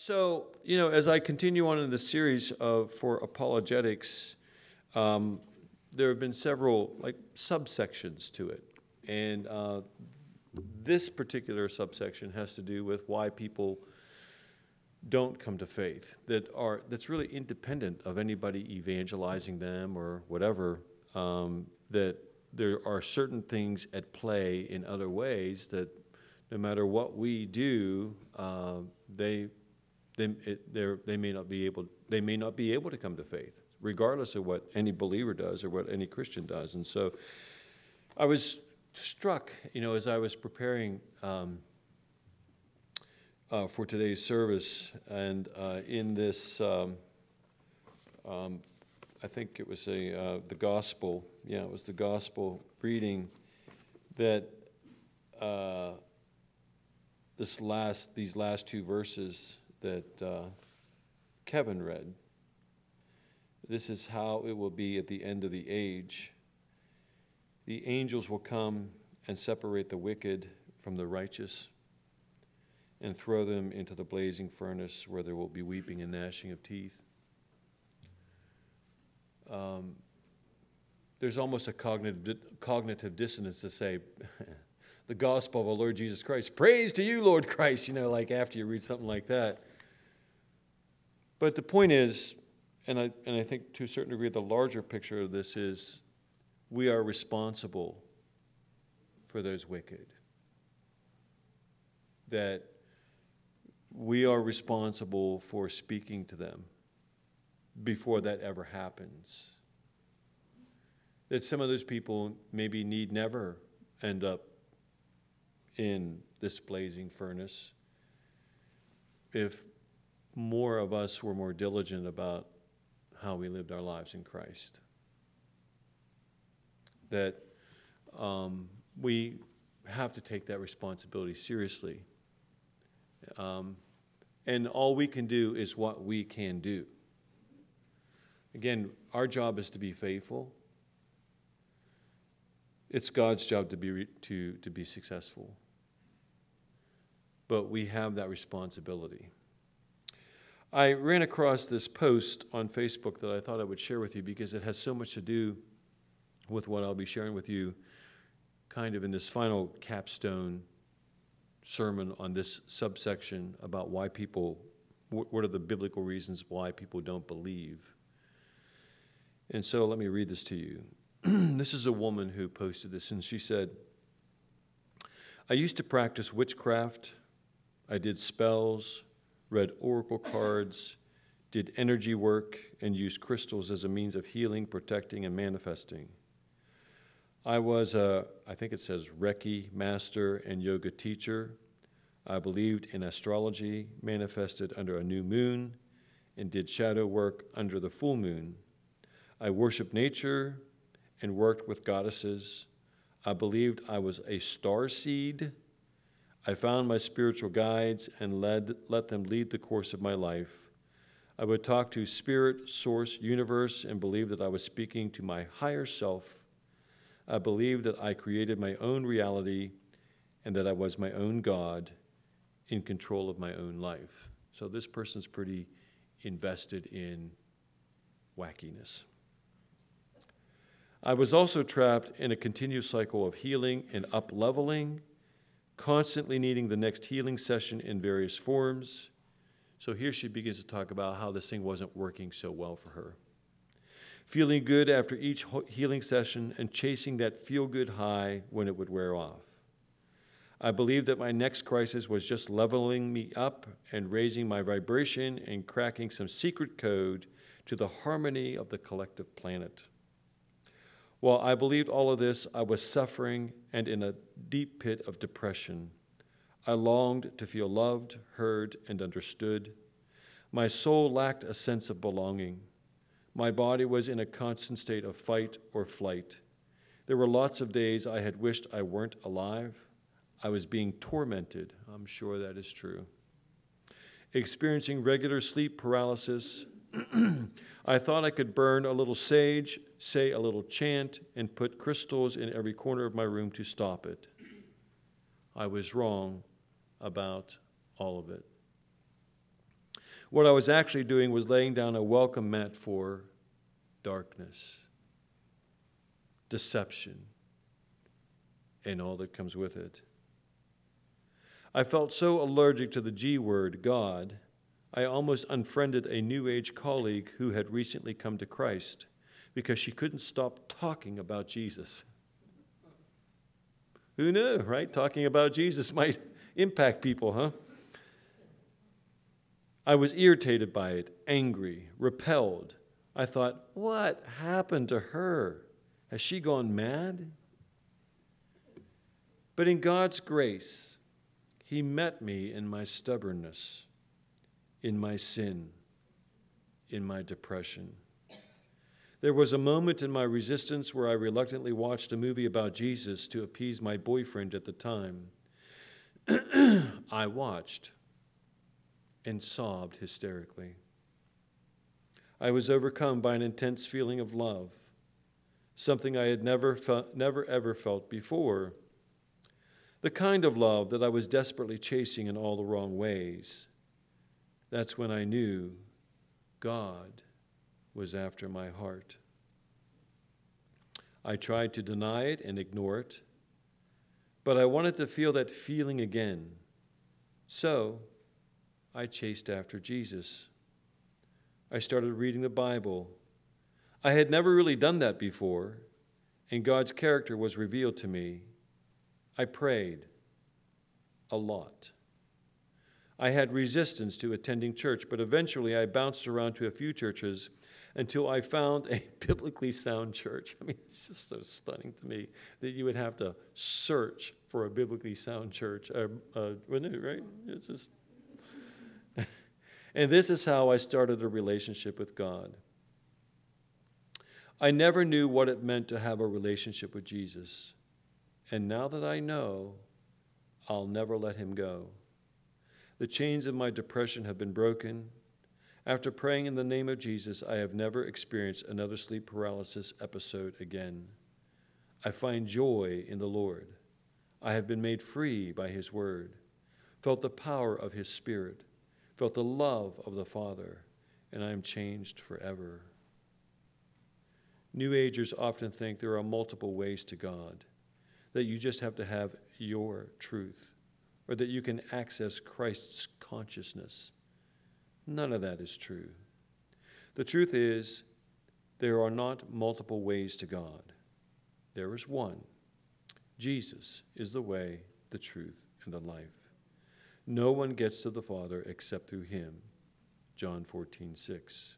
So, you know, as I continue on in the series of for apologetics, um, there have been several like subsections to it, and uh, this particular subsection has to do with why people don't come to faith that are that's really independent of anybody evangelizing them or whatever. Um, that there are certain things at play in other ways that no matter what we do, uh, they they it, they may not be able they may not be able to come to faith, regardless of what any believer does or what any Christian does. And so, I was struck, you know, as I was preparing. Um, uh, for today's service, and uh, in this, um, um, I think it was a uh, the gospel. Yeah, it was the gospel reading that uh, this last these last two verses that uh, Kevin read. This is how it will be at the end of the age. The angels will come and separate the wicked from the righteous and throw them into the blazing furnace where there will be weeping and gnashing of teeth. Um, there's almost a cognitive, cognitive dissonance to say, the gospel of our Lord Jesus Christ. Praise to you, Lord Christ, you know, like after you read something like that. But the point is, and I, and I think to a certain degree, the larger picture of this is we are responsible for those wicked. That we are responsible for speaking to them before that ever happens. That some of those people maybe need never end up in this blazing furnace if more of us were more diligent about how we lived our lives in Christ. That um, we have to take that responsibility seriously. Um, and all we can do is what we can do. Again, our job is to be faithful. It's God's job to be, to, to be successful. But we have that responsibility. I ran across this post on Facebook that I thought I would share with you because it has so much to do with what I'll be sharing with you kind of in this final capstone sermon on this subsection about why people, what are the biblical reasons why people don't believe. And so let me read this to you. this is a woman who posted this, and she said, I used to practice witchcraft. I did spells, read oracle cards, did energy work, and used crystals as a means of healing, protecting, and manifesting. I was a, I think it says Reiki master and yoga teacher. I believed in astrology manifested under a new moon and did shadow work under the full moon. I worshiped nature and worked with goddesses. I believed I was a star seed. I found my spiritual guides and led, let them lead the course of my life. I would talk to spirit, source, universe, and believe that I was speaking to my higher self I believed that I created my own reality and that I was my own God in control of my own life. So this person's pretty invested in wackiness. I was also trapped in a continuous cycle of healing and up leveling, constantly needing the next healing session in various forms. So here she begins to talk about how this thing wasn't working so well for her feeling good after each healing session, and chasing that feel good high when it would wear off. I believed that my next crisis was just leveling me up and raising my vibration and cracking some secret code to the harmony of the collective planet. While I believed all of this, I was suffering and in a deep pit of depression. I longed to feel loved, heard, and understood. My soul lacked a sense of belonging. My body was in a constant state of fight or flight. There were lots of days I had wished I weren't alive. I was being tormented. I'm sure that is true. Experiencing regular sleep paralysis, I thought I could burn a little sage, say a little chant, and put crystals in every corner of my room to stop it. I was wrong about all of it. What I was actually doing was laying down a welcome mat for darkness, deception, and all that comes with it. I felt so allergic to the G word, God, I almost unfriended a New Age colleague who had recently come to Christ because she couldn't stop talking about Jesus. Who knew, right? Talking about Jesus might impact people, huh? I was irritated by it, angry, repelled. I thought, what happened to her? Has she gone mad? But in God's grace, He met me in my stubbornness, in my sin, in my depression. There was a moment in my resistance where I reluctantly watched a movie about Jesus to appease my boyfriend at the time. I watched and sobbed hysterically. I was overcome by an intense feeling of love, something I had never, fe- never ever felt before. The kind of love that I was desperately chasing in all the wrong ways. That's when I knew God was after my heart. I tried to deny it and ignore it, but I wanted to feel that feeling again. So I chased after Jesus. I started reading the Bible. I had never really done that before, and God's character was revealed to me. I prayed a lot. I had resistance to attending church, but eventually I bounced around to a few churches until I found a biblically sound church. I mean, it's just so stunning to me that you would have to search for a biblically sound church. Uh, uh, wouldn't it, right? It's just. and this is how I started a relationship with God. I never knew what it meant to have a relationship with Jesus. And now that I know, I'll never let him go. The chains of my depression have been broken. After praying in the name of Jesus, I have never experienced another sleep paralysis episode again. I find joy in the Lord. I have been made free by His word, felt the power of His Spirit, felt the love of the Father, and I am changed forever. New Agers often think there are multiple ways to God, that you just have to have your truth or that you can access Christ's consciousness. None of that is true. The truth is, there are not multiple ways to God. There is one. Jesus is the way, the truth, and the life. No one gets to the Father except through him. John 14, 6.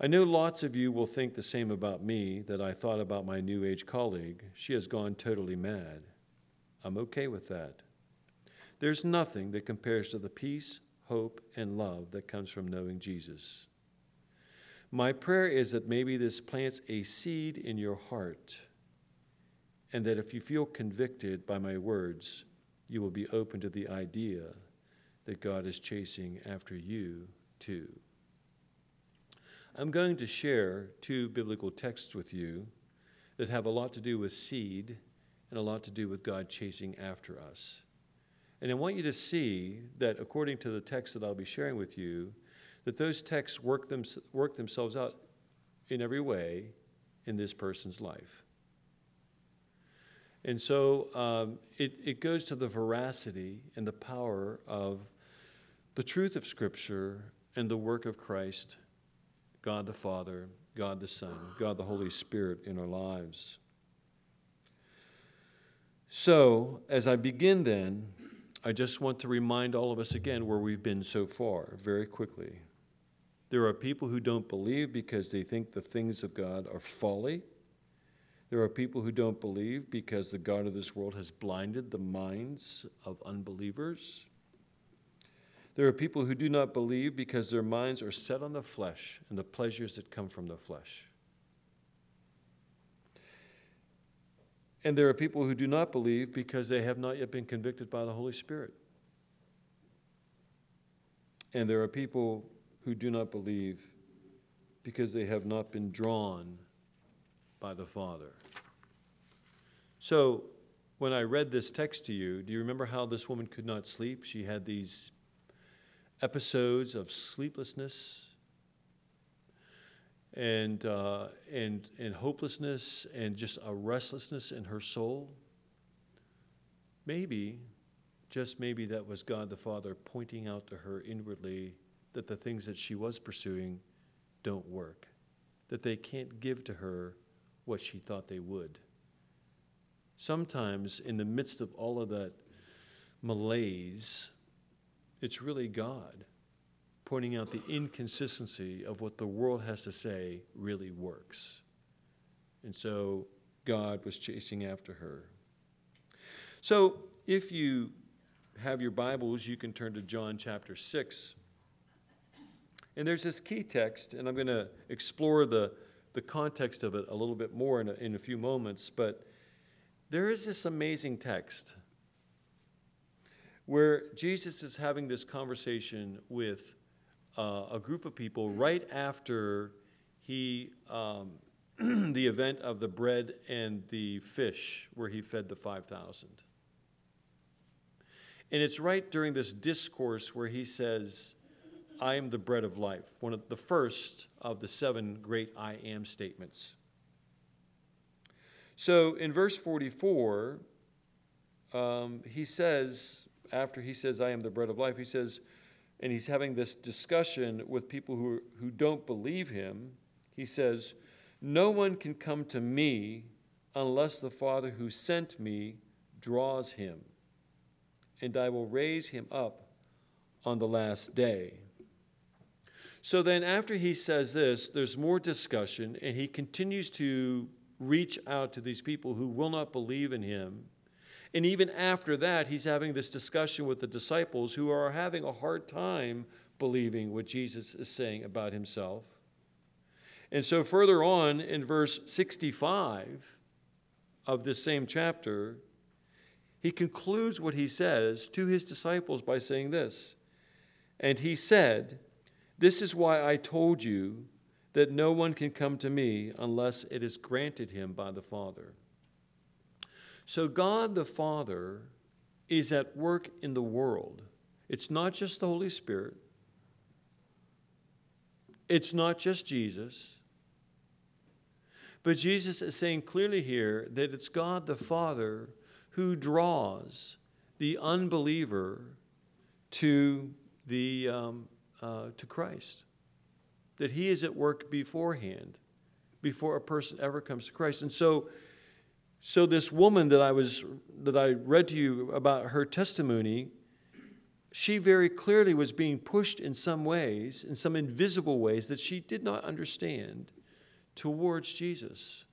I know lots of you will think the same about me that I thought about my New Age colleague. She has gone totally mad. I'm okay with that. There's nothing that compares to the peace, hope, and love that comes from knowing Jesus. My prayer is that maybe this plants a seed in your heart, and that if you feel convicted by my words, you will be open to the idea that God is chasing after you too. I'm going to share two biblical texts with you that have a lot to do with seed and a lot to do with God chasing after us. And I want you to see that according to the text that I'll be sharing with you, that those texts work, them, work themselves out in every way in this person's life. And so um, it, it goes to the veracity and the power of the truth of Scripture and the work of Christ, God the Father, God the Son, God the Holy Spirit in our lives. So, as I begin then, I just want to remind all of us again where we've been so far, very quickly. There are people who don't believe because they think the things of God are folly. There are people who don't believe because the God of this world has blinded the minds of unbelievers. There are people who do not believe because their minds are set on the flesh and the pleasures that come from the flesh. And there are people who do not believe because they have not yet been convicted by the Holy Spirit. And there are people who do not believe because they have not been drawn by the Father. So, when I read this text to you, do you remember how this woman could not sleep? She had these episodes of sleeplessness and, uh, and, and hopelessness and just a restlessness in her soul. Maybe, just maybe, that was God the Father pointing out to her inwardly that the things that she was pursuing don't work, that they can't give to her what she thought they would. Sometimes, in the midst of all of that malaise, it's really God pointing out the inconsistency of what the world has to say really works. And so God was chasing after her. So if you have your Bibles, you can turn to John chapter 6. And there's this key text, and I'm going to explore the, the context of it a little bit more in a, in a few moments. But there is this amazing text where Jesus is having this conversation with uh, a group of people right after he, um, the event of the bread and the fish, where he fed the 5,000. And it's right during this discourse where he says, I am the bread of life, one of the first of the seven great I am statements. So in verse 44, um, he says, after he says, I am the bread of life, he says, and he's having this discussion with people who, who don't believe him. He says, No one can come to me unless the Father who sent me draws him, and I will raise him up on the last day. So then, after he says this, there's more discussion, and he continues to reach out to these people who will not believe in him and even after that, he's having this discussion with the disciples who are having a hard time believing what Jesus is saying about himself. And so, further on in verse 65 of this same chapter, he concludes what he says to his disciples by saying this And he said, This is why I told you that no one can come to me unless it is granted him by the Father. So, God the Father is at work in the world. It's not just the Holy Spirit, it's not just Jesus. But Jesus is saying clearly here that it's God the Father who draws the unbeliever to, the, um, uh, to Christ. That He is at work beforehand, before a person ever comes to Christ. And so, so this woman that I was that I read to you about her testimony, she very clearly was being pushed in some ways, in some invisible ways that she did not understand towards Jesus,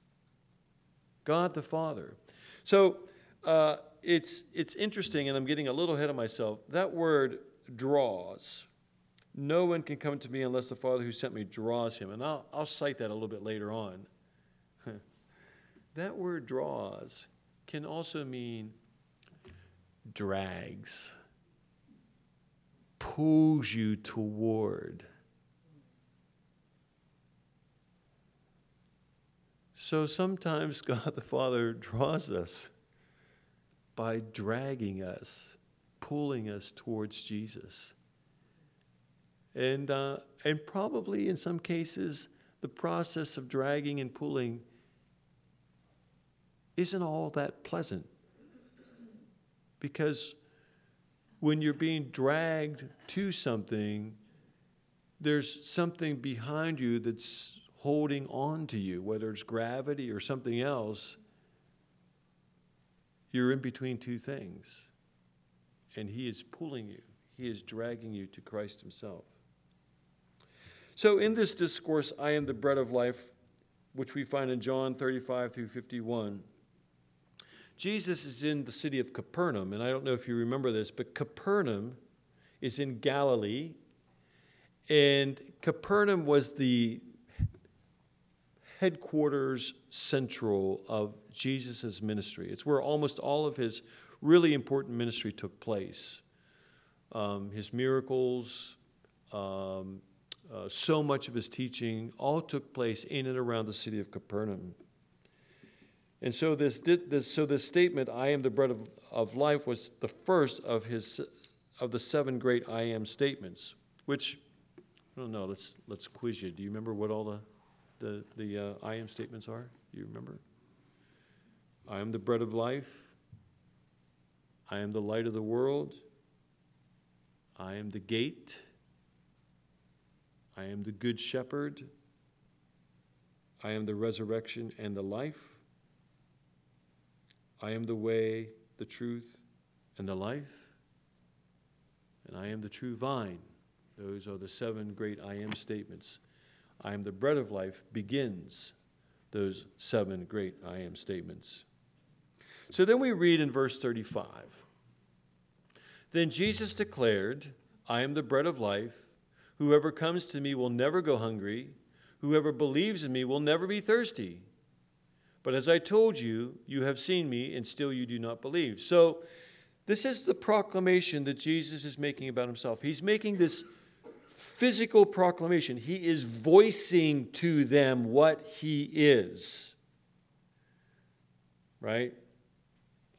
God the Father. So uh, it's it's interesting, and I'm getting a little ahead of myself. That word draws. No one can come to me unless the Father who sent me draws him. And I'll, I'll cite that a little bit later on. That word draws can also mean drags, pulls you toward. So sometimes God the Father draws us by dragging us, pulling us towards Jesus. And, uh, and probably in some cases, the process of dragging and pulling isn't all that pleasant. Because when you're being dragged to something, there's something behind you that's holding on to you, whether it's gravity or something else. You're in between two things. And He is pulling you, He is dragging you to Christ Himself. So, in this discourse, I am the bread of life, which we find in John 35 through 51. Jesus is in the city of Capernaum, and I don't know if you remember this, but Capernaum is in Galilee, and Capernaum was the headquarters central of Jesus' ministry. It's where almost all of his really important ministry took place. Um, his miracles, um, uh, so much of his teaching, all took place in and around the city of Capernaum. And so this, did, this, so this statement, I am the bread of, of life, was the first of his of the seven great I am statements, which, I don't know, let's, let's quiz you. Do you remember what all the, the, the uh, I am statements are? Do you remember? I am the bread of life. I am the light of the world. I am the gate. I am the good shepherd. I am the resurrection and the life. I am the way, the truth, and the life. And I am the true vine. Those are the seven great I am statements. I am the bread of life begins those seven great I am statements. So then we read in verse 35 Then Jesus declared, I am the bread of life. Whoever comes to me will never go hungry. Whoever believes in me will never be thirsty. But as I told you, you have seen me, and still you do not believe. So, this is the proclamation that Jesus is making about himself. He's making this physical proclamation. He is voicing to them what he is. Right?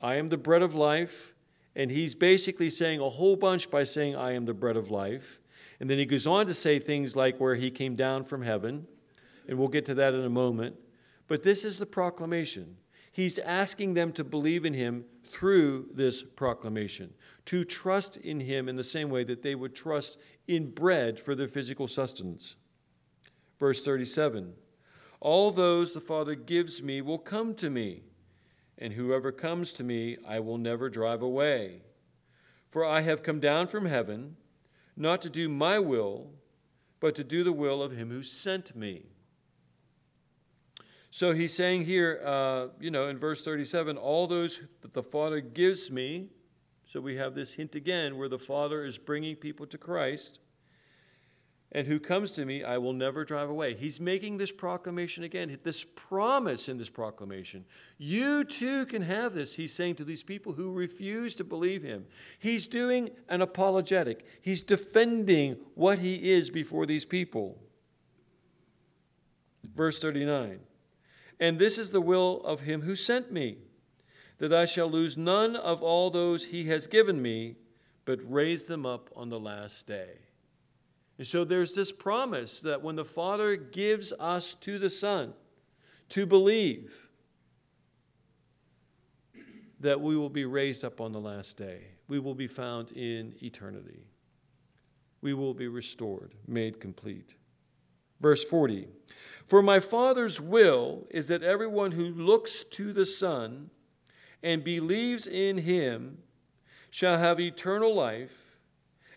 I am the bread of life. And he's basically saying a whole bunch by saying, I am the bread of life. And then he goes on to say things like where he came down from heaven. And we'll get to that in a moment. But this is the proclamation. He's asking them to believe in him through this proclamation, to trust in him in the same way that they would trust in bread for their physical sustenance. Verse 37 All those the Father gives me will come to me and whoever comes to me I will never drive away. For I have come down from heaven, not to do my will, but to do the will of him who sent me. So he's saying here, uh, you know, in verse 37, all those that the Father gives me, so we have this hint again where the Father is bringing people to Christ and who comes to me, I will never drive away. He's making this proclamation again, this promise in this proclamation. You too can have this, he's saying to these people who refuse to believe him. He's doing an apologetic, he's defending what he is before these people. Verse 39 And this is the will of him who sent me, that I shall lose none of all those he has given me, but raise them up on the last day. And so there's this promise that when the Father gives us to the Son to believe, that we will be raised up on the last day. We will be found in eternity. We will be restored, made complete. Verse 40 For my Father's will is that everyone who looks to the Son and believes in him shall have eternal life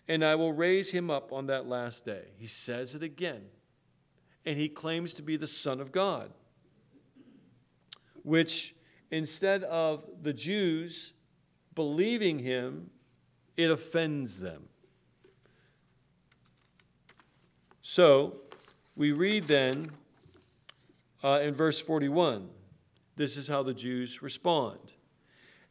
and I will raise him up on that last day. He says it again. And he claims to be the Son of God, which instead of the Jews believing him, it offends them. So we read then uh, in verse 41 this is how the Jews respond.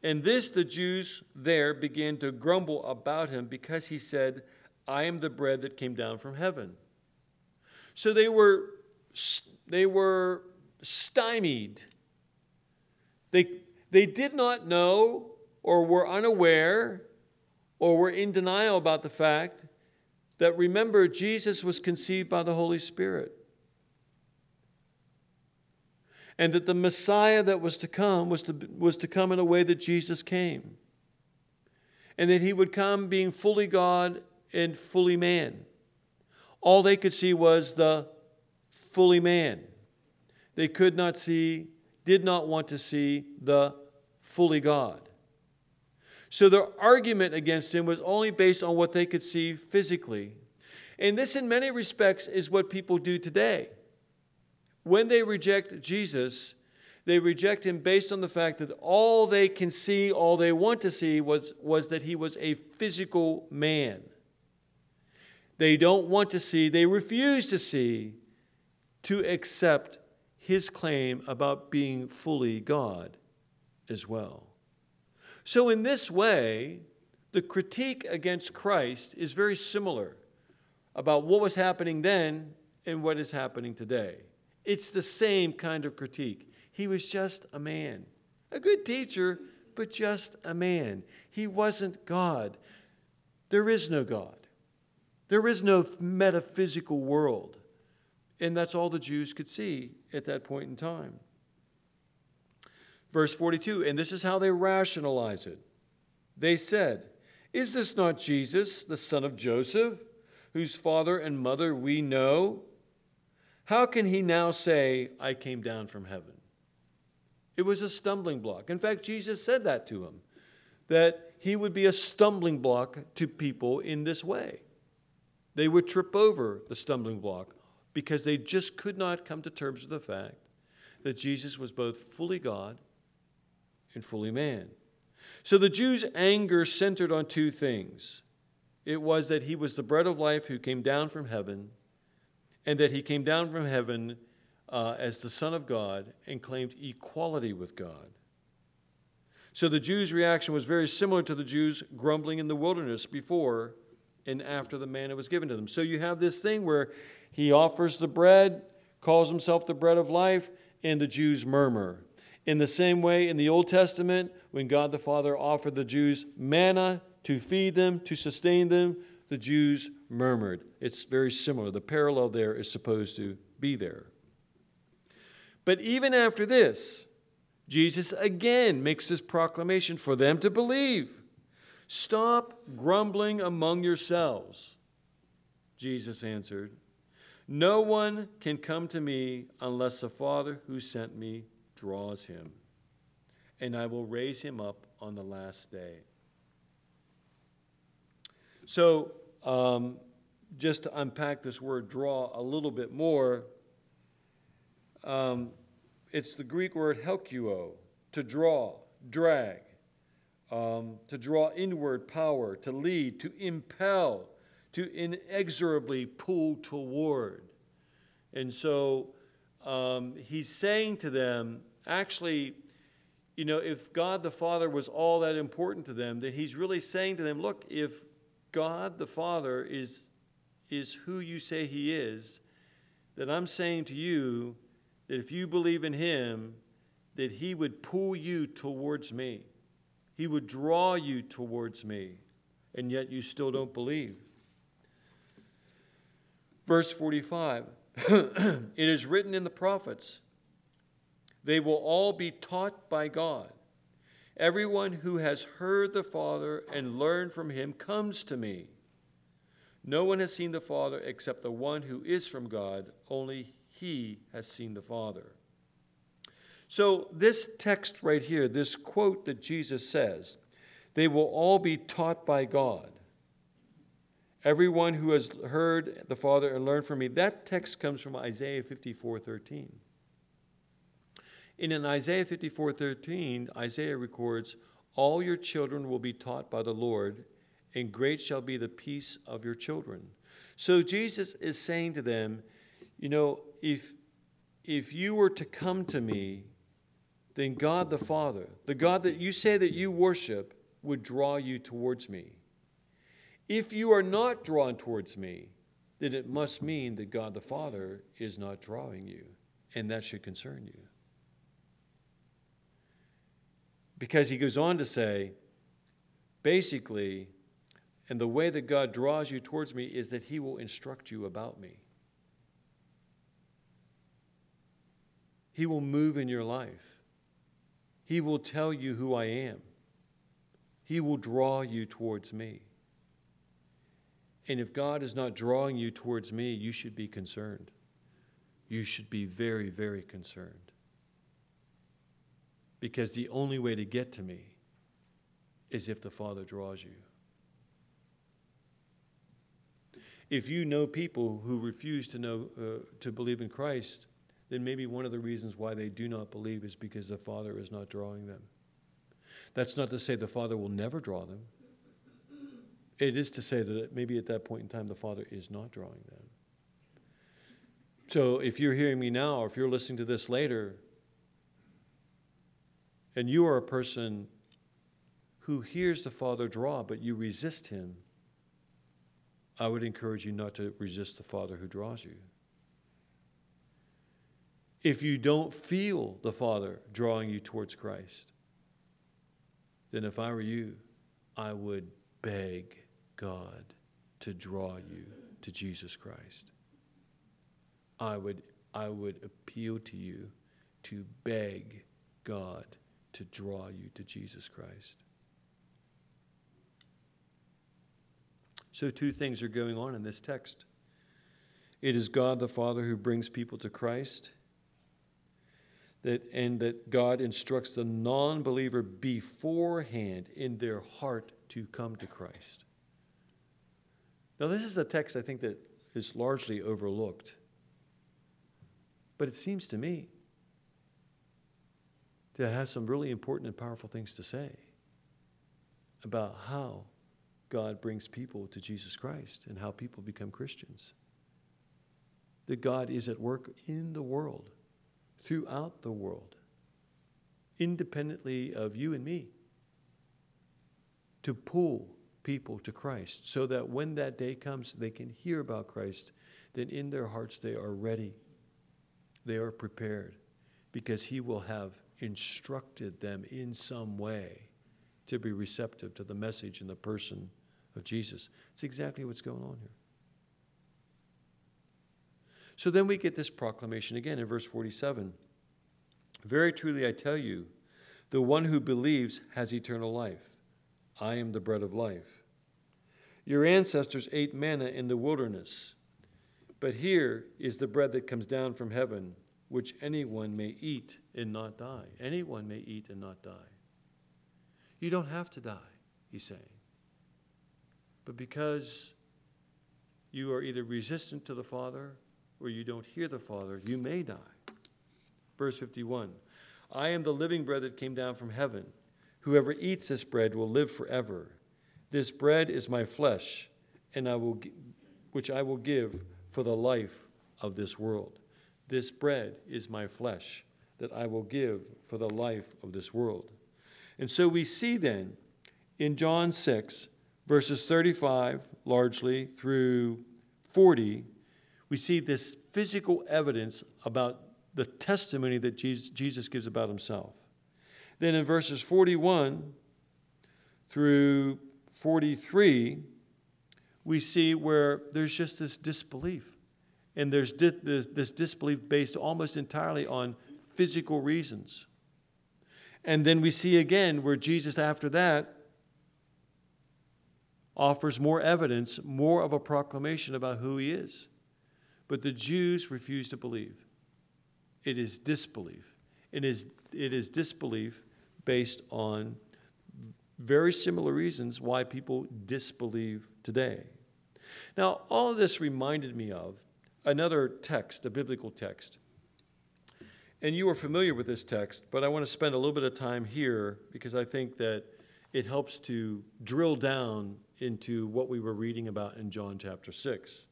And this the Jews there began to grumble about him because he said, I am the bread that came down from heaven. So they were, they were stymied. They, they did not know or were unaware or were in denial about the fact that remember, Jesus was conceived by the Holy Spirit and that the Messiah that was to come was to, was to come in a way that Jesus came, and that he would come being fully God and fully man. All they could see was the fully man. They could not see, did not want to see the fully God. So their argument against him was only based on what they could see physically. And this, in many respects, is what people do today. When they reject Jesus, they reject him based on the fact that all they can see, all they want to see, was, was that he was a physical man. They don't want to see, they refuse to see, to accept his claim about being fully God as well. So, in this way, the critique against Christ is very similar about what was happening then and what is happening today. It's the same kind of critique. He was just a man, a good teacher, but just a man. He wasn't God. There is no God. There is no metaphysical world. And that's all the Jews could see at that point in time. Verse 42, and this is how they rationalize it. They said, Is this not Jesus, the son of Joseph, whose father and mother we know? How can he now say, I came down from heaven? It was a stumbling block. In fact, Jesus said that to him, that he would be a stumbling block to people in this way. They would trip over the stumbling block because they just could not come to terms with the fact that Jesus was both fully God and fully man. So the Jews' anger centered on two things it was that he was the bread of life who came down from heaven, and that he came down from heaven uh, as the Son of God and claimed equality with God. So the Jews' reaction was very similar to the Jews grumbling in the wilderness before and after the manna was given to them. So you have this thing where he offers the bread, calls himself the bread of life, and the Jews murmur. In the same way, in the Old Testament, when God the Father offered the Jews manna to feed them, to sustain them, the Jews murmured. It's very similar. The parallel there is supposed to be there. But even after this, Jesus again makes this proclamation for them to believe. Stop grumbling among yourselves. Jesus answered, No one can come to me unless the Father who sent me draws him, and I will raise him up on the last day. So, um, just to unpack this word draw a little bit more, um, it's the Greek word helkuo, to draw, drag, um, to draw inward power, to lead, to impel, to inexorably pull toward. And so um, he's saying to them, actually, you know, if God the Father was all that important to them, that he's really saying to them, look, if God the Father is, is who you say he is, that I'm saying to you that if you believe in him, that he would pull you towards me. He would draw you towards me, and yet you still don't believe. Verse 45 It is written in the prophets they will all be taught by God. Everyone who has heard the Father and learned from him comes to me. No one has seen the Father except the one who is from God, only he has seen the Father. So, this text right here, this quote that Jesus says, they will all be taught by God. Everyone who has heard the Father and learned from me, that text comes from Isaiah 54 13. And in Isaiah 54 13, Isaiah records, All your children will be taught by the Lord, and great shall be the peace of your children. So Jesus is saying to them, You know, if, if you were to come to me, then God the Father, the God that you say that you worship, would draw you towards me. If you are not drawn towards me, then it must mean that God the Father is not drawing you, and that should concern you. Because he goes on to say, basically, and the way that God draws you towards me is that he will instruct you about me. He will move in your life. He will tell you who I am. He will draw you towards me. And if God is not drawing you towards me, you should be concerned. You should be very, very concerned because the only way to get to me is if the Father draws you. If you know people who refuse to know uh, to believe in Christ, then maybe one of the reasons why they do not believe is because the Father is not drawing them. That's not to say the Father will never draw them. It is to say that maybe at that point in time the Father is not drawing them. So if you're hearing me now, or if you're listening to this later, and you are a person who hears the Father draw, but you resist him, I would encourage you not to resist the Father who draws you. If you don't feel the Father drawing you towards Christ, then if I were you, I would beg God to draw you to Jesus Christ. I would, I would appeal to you to beg God to draw you to Jesus Christ. So, two things are going on in this text. It is God the Father who brings people to Christ, that, and that God instructs the non believer beforehand in their heart to come to Christ. Now, this is a text I think that is largely overlooked. But it seems to me to have some really important and powerful things to say about how God brings people to Jesus Christ and how people become Christians. That God is at work in the world, throughout the world, independently of you and me, to pull people to Christ so that when that day comes, they can hear about Christ, then in their hearts they are ready, they are prepared, because He will have instructed them in some way to be receptive to the message and the person of Jesus. It's exactly what's going on here. So then we get this proclamation again in verse 47 Very truly I tell you, the one who believes has eternal life. I am the bread of life. Your ancestors ate manna in the wilderness, but here is the bread that comes down from heaven, which anyone may eat and not die. Anyone may eat and not die. You don't have to die, he's saying. But because you are either resistant to the Father or you don't hear the Father, you may die. Verse 51 I am the living bread that came down from heaven. Whoever eats this bread will live forever. This bread is my flesh, and I will, which I will give for the life of this world. This bread is my flesh that I will give for the life of this world. And so we see then in John 6, verses 35 largely through 40, we see this physical evidence about the testimony that Jesus gives about himself. Then in verses 41 through 43, we see where there's just this disbelief. And there's di- this disbelief based almost entirely on physical reasons. And then we see again where Jesus, after that, offers more evidence, more of a proclamation about who he is. But the Jews refuse to believe. It is disbelief. It is, it is disbelief based on very similar reasons why people disbelieve today. Now, all of this reminded me of another text, a biblical text. And you are familiar with this text, but I want to spend a little bit of time here because I think that it helps to drill down into what we were reading about in John chapter 6.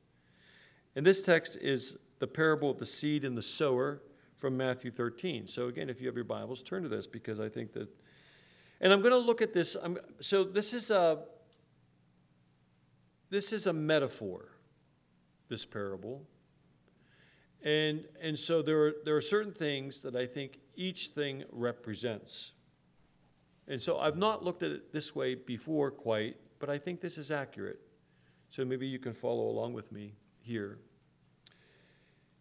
And this text is the parable of the seed and the sower from Matthew 13. So, again, if you have your Bibles, turn to this because I think that and I'm going to look at this. I'm, so this is a this is a metaphor, this parable. And, and so there are, there are certain things that I think each thing represents. And so I've not looked at it this way before quite, but I think this is accurate. So maybe you can follow along with me here.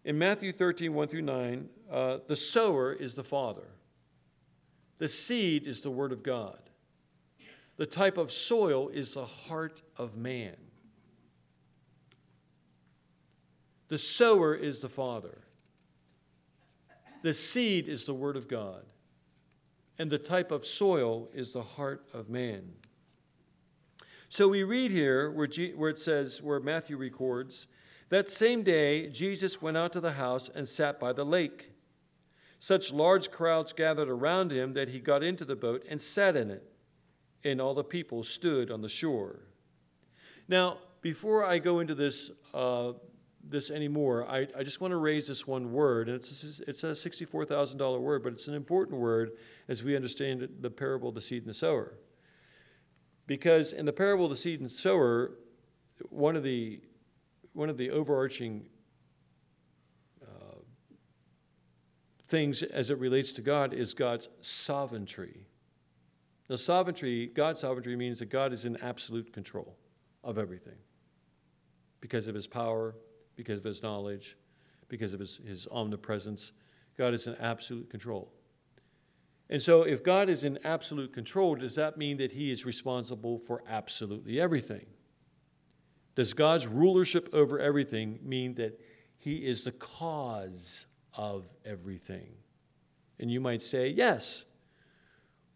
In Matthew 13, 1 through 9, uh, the sower is the Father. The seed is the Word of God. The type of soil is the heart of man. The sower is the Father. The seed is the Word of God. And the type of soil is the heart of man. So we read here where, G, where it says, where Matthew records, that same day Jesus went out to the house and sat by the lake. Such large crowds gathered around him that he got into the boat and sat in it, and all the people stood on the shore. Now, before I go into this, uh, this anymore, I, I just want to raise this one word, and it's, it's a $64,000 word, but it's an important word as we understand the parable of the seed and the sower. Because in the parable of the seed and the sower, one of the, one of the overarching uh, things as it relates to God is God's sovereignty. Now, sovereignty, God's sovereignty means that God is in absolute control. of everything because of his power, because of his knowledge, because of his, his omnipresence. God is in absolute control. And so, if God is in absolute control, does that mean that he is responsible for absolutely everything? Does God's rulership over everything mean that he is the cause of everything? And you might say, yes.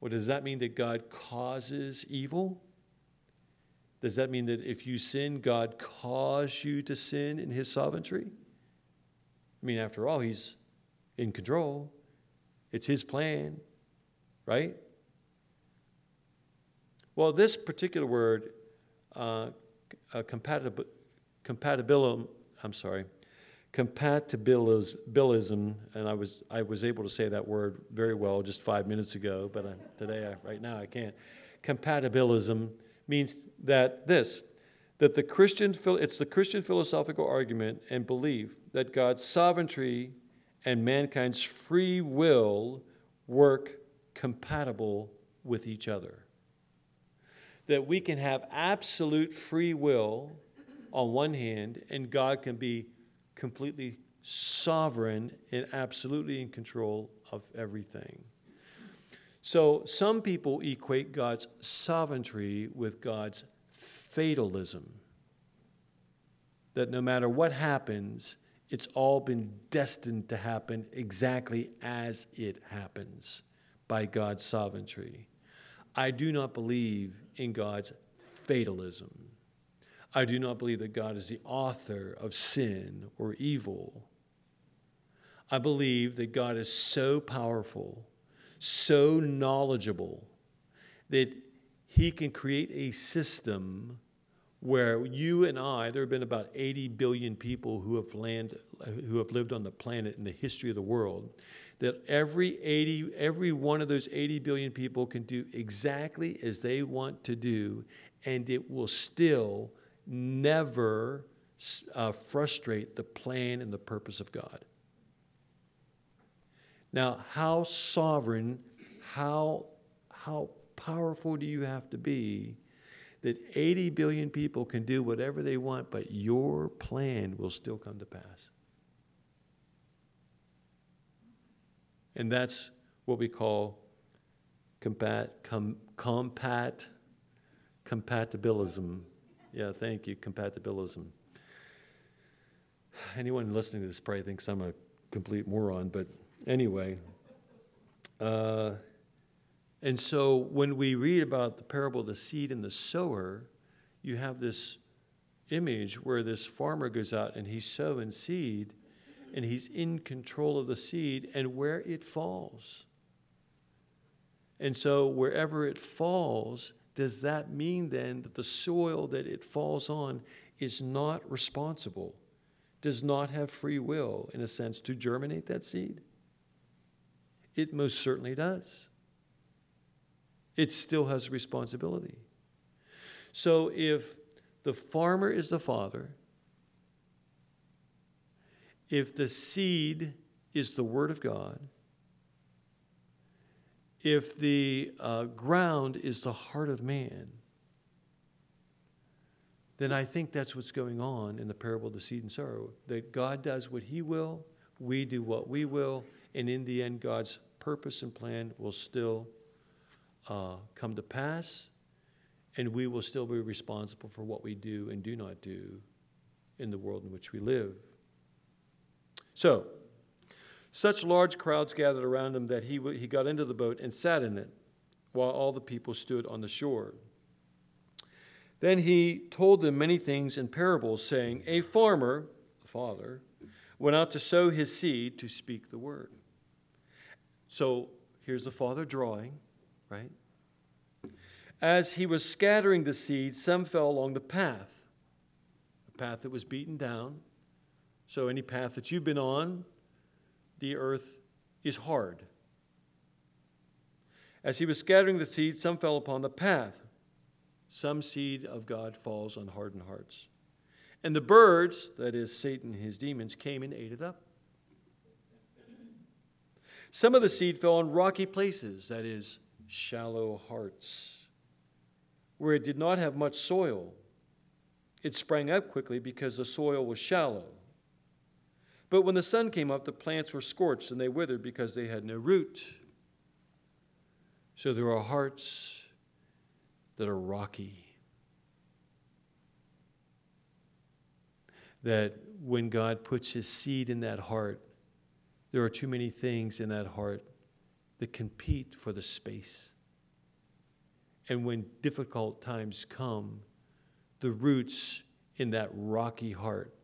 Well, does that mean that God causes evil? Does that mean that if you sin, God caused you to sin in his sovereignty? I mean, after all, he's in control, it's his plan, right? Well, this particular word, uh, uh, compatibil- compatibilism, I'm sorry, compatibilism, and I was, I was able to say that word very well just five minutes ago, but I, today, I, right now, I can't. Compatibilism means that this, that the Christian, it's the Christian philosophical argument and belief that God's sovereignty and mankind's free will work compatible with each other. That we can have absolute free will on one hand, and God can be completely sovereign and absolutely in control of everything. So some people equate God's sovereignty with God's fatalism. That no matter what happens, it's all been destined to happen exactly as it happens by God's sovereignty. I do not believe in God's fatalism. I do not believe that God is the author of sin or evil. I believe that God is so powerful, so knowledgeable, that He can create a system where you and I, there have been about 80 billion people who have, land, who have lived on the planet in the history of the world, that every 80, every one of those 80 billion people can do exactly as they want to do, and it will still never uh, frustrate the plan and the purpose of God. Now, how sovereign, how, how powerful do you have to be that 80 billion people can do whatever they want, but your plan will still come to pass? And that's what we call compat, com, compat, compatibilism. Yeah, thank you, compatibilism. Anyone listening to this probably thinks I'm a complete moron, but anyway. Uh, and so when we read about the parable of the seed and the sower, you have this image where this farmer goes out and he's sowing seed and he's in control of the seed and where it falls. And so wherever it falls, does that mean then that the soil that it falls on is not responsible, does not have free will, in a sense, to germinate that seed? It most certainly does. It still has responsibility. So if the farmer is the father, if the seed is the Word of God, if the uh, ground is the heart of man, then I think that's what's going on in the parable of the seed and sower. That God does what He will, we do what we will, and in the end, God's purpose and plan will still uh, come to pass, and we will still be responsible for what we do and do not do in the world in which we live. So, such large crowds gathered around him that he, he got into the boat and sat in it, while all the people stood on the shore. Then he told them many things in parables, saying, A farmer, the father, went out to sow his seed to speak the word. So here's the father drawing, right? As he was scattering the seed, some fell along the path, a path that was beaten down. So, any path that you've been on, the earth is hard. As he was scattering the seed, some fell upon the path. Some seed of God falls on hardened hearts. And the birds, that is, Satan and his demons, came and ate it up. Some of the seed fell on rocky places, that is, shallow hearts, where it did not have much soil. It sprang up quickly because the soil was shallow. But when the sun came up, the plants were scorched and they withered because they had no root. So there are hearts that are rocky. That when God puts his seed in that heart, there are too many things in that heart that compete for the space. And when difficult times come, the roots in that rocky heart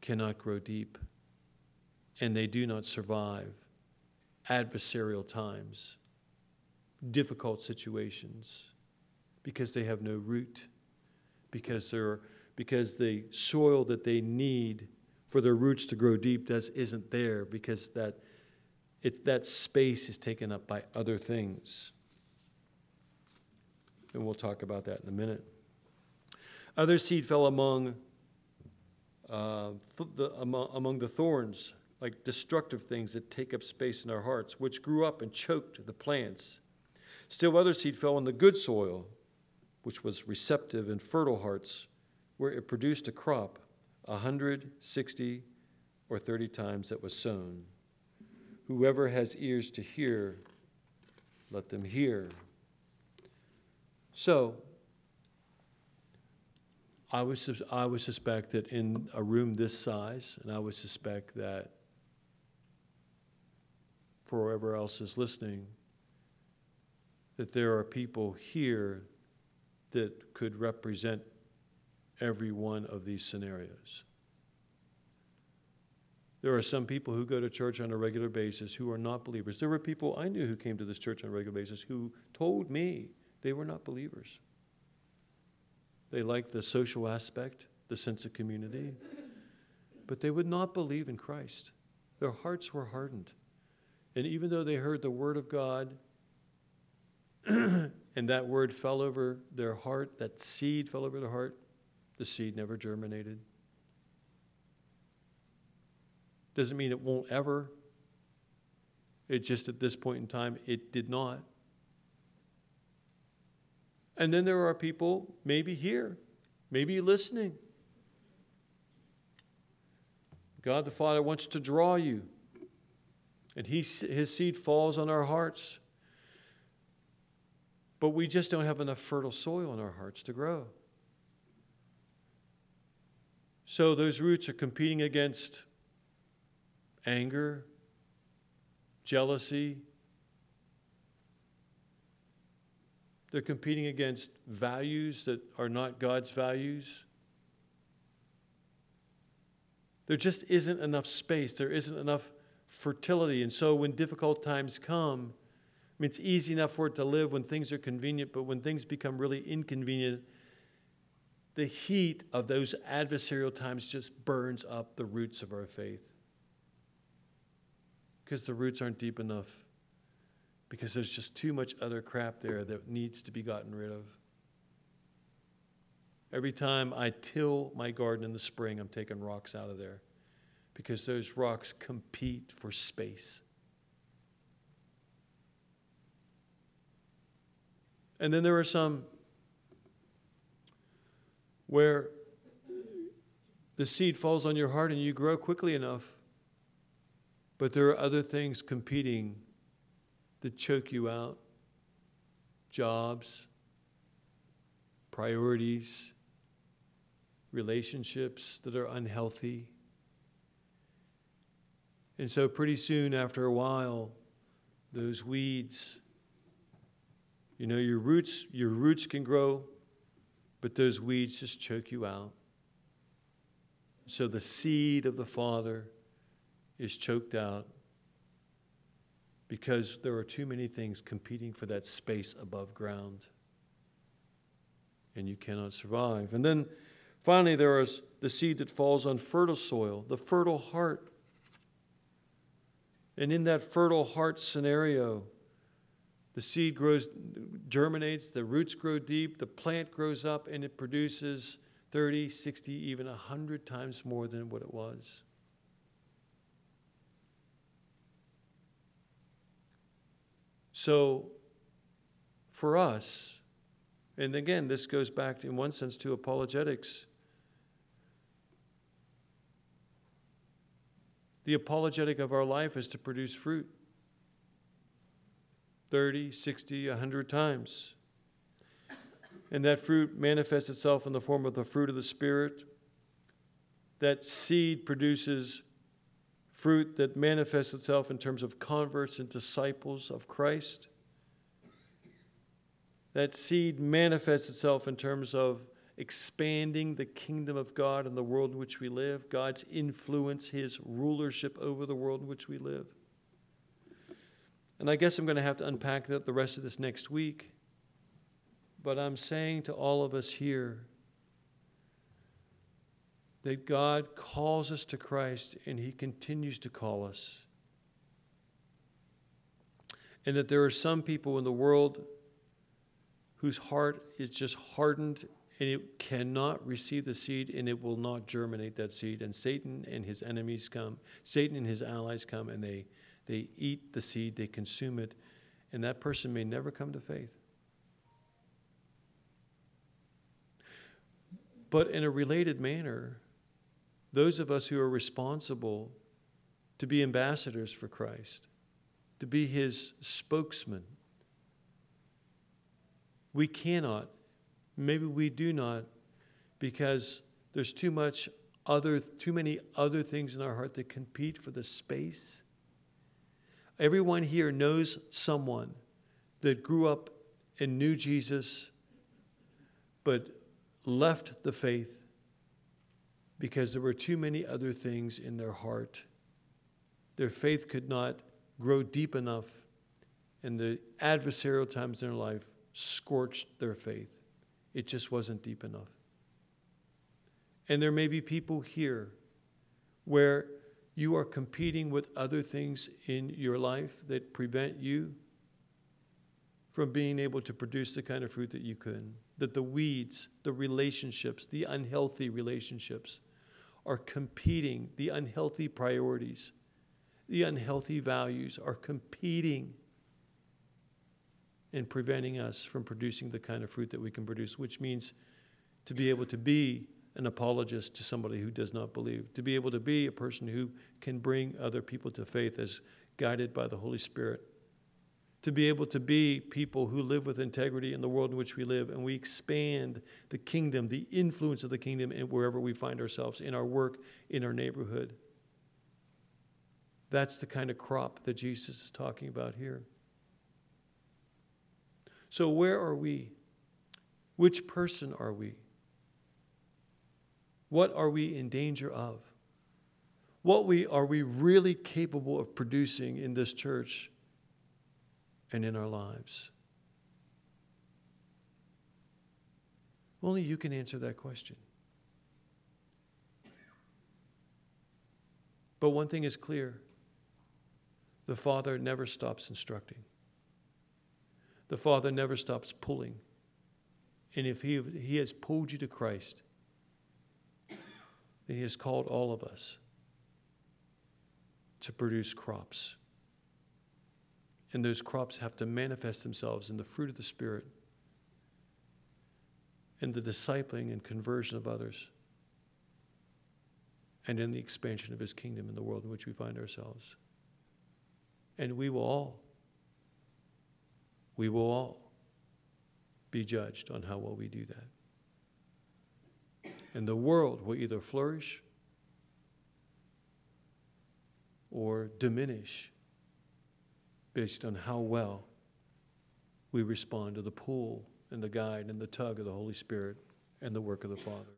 cannot grow deep, and they do not survive adversarial times, difficult situations, because they have no root, because, they're, because the soil that they need for their roots to grow deep does, isn't there, because that, it, that space is taken up by other things. And we'll talk about that in a minute. Other seed fell among, uh, th- the, among, among the thorns, like destructive things that take up space in our hearts, which grew up and choked the plants. Still, other seed fell in the good soil, which was receptive and fertile hearts, where it produced a crop a hundred, sixty, or thirty times that was sown. Whoever has ears to hear, let them hear. So, I would, I would suspect that in a room this size, and I would suspect that for whoever else is listening, that there are people here that could represent every one of these scenarios. There are some people who go to church on a regular basis who are not believers. There were people I knew who came to this church on a regular basis who told me they were not believers. They liked the social aspect, the sense of community, but they would not believe in Christ. Their hearts were hardened. And even though they heard the word of God, and that word fell over their heart, that seed fell over their heart, the seed never germinated. Doesn't mean it won't ever. It just at this point in time, it did not. And then there are people, maybe here, maybe listening. God the Father wants to draw you, and he, His seed falls on our hearts. But we just don't have enough fertile soil in our hearts to grow. So those roots are competing against anger, jealousy, They're competing against values that are not God's values. There just isn't enough space, there isn't enough fertility. And so when difficult times come, I mean, it's easy enough for it to live when things are convenient, but when things become really inconvenient, the heat of those adversarial times just burns up the roots of our faith because the roots aren't deep enough because there's just too much other crap there that needs to be gotten rid of. Every time I till my garden in the spring, I'm taking rocks out of there because those rocks compete for space. And then there are some where the seed falls on your heart and you grow quickly enough, but there are other things competing that choke you out jobs, priorities, relationships that are unhealthy. And so, pretty soon, after a while, those weeds, you know, your roots, your roots can grow, but those weeds just choke you out. So the seed of the Father is choked out because there are too many things competing for that space above ground. And you cannot survive. And then finally, there is the seed that falls on fertile soil, the fertile heart. And in that fertile heart scenario, the seed grows, germinates, the roots grow deep, the plant grows up, and it produces 30, 60, even 100 times more than what it was. So, for us, And again, this goes back, in one sense, to apologetics. The apologetic of our life is to produce fruit 30, 60, 100 times. And that fruit manifests itself in the form of the fruit of the Spirit. That seed produces fruit that manifests itself in terms of converts and disciples of Christ. That seed manifests itself in terms of expanding the kingdom of God in the world in which we live, God's influence, His rulership over the world in which we live. And I guess I'm going to have to unpack that the rest of this next week. But I'm saying to all of us here that God calls us to Christ and He continues to call us. And that there are some people in the world whose heart is just hardened and it cannot receive the seed and it will not germinate that seed. And Satan and his enemies come, Satan and his allies come, and they, they eat the seed, they consume it, and that person may never come to faith. But in a related manner, those of us who are responsible to be ambassadors for Christ, to be his spokesman, we cannot, maybe we do not, because there's too much other too many other things in our heart that compete for the space. Everyone here knows someone that grew up and knew Jesus but left the faith because there were too many other things in their heart. Their faith could not grow deep enough, and the adversarial times in their life scorched their faith. It just wasn't deep enough. And there may be people here where you are competing with other things in your life that prevent you from being able to produce the kind of fruit that you could. That the weeds, the relationships, the unhealthy relationships are competing, the unhealthy priorities, the unhealthy values are competing in preventing us from producing the kind of fruit that we can produce, which means to be able to be an apologist to somebody who does not believe, to be able to be a person who can bring other people to faith as guided by the Holy Spirit, to be able to be people who live with integrity in the world in which we live, and we expand the kingdom, the influence of the kingdom, wherever we find ourselves, in our work, in our neighborhood. That's the kind of crop that Jesus is talking about here. So, where are we? Which person are we? What are we in danger of? What we, are we really capable of producing in this church and in our lives? Only you can answer that question. But one thing is clear the Father never stops instructing the Father never stops pulling. And if he, he has pulled you to Christ, then He has called all of us to produce crops. And those crops have to manifest themselves in the fruit of the Spirit in the discipling and conversion of others, and in the expansion of His kingdom in the world in which we find ourselves. And we will all we will all be judged on how well we do that. And the world will either flourish or diminish based on how well we respond to the pull and the guide and the tug of the Holy Spirit and the work of the Father.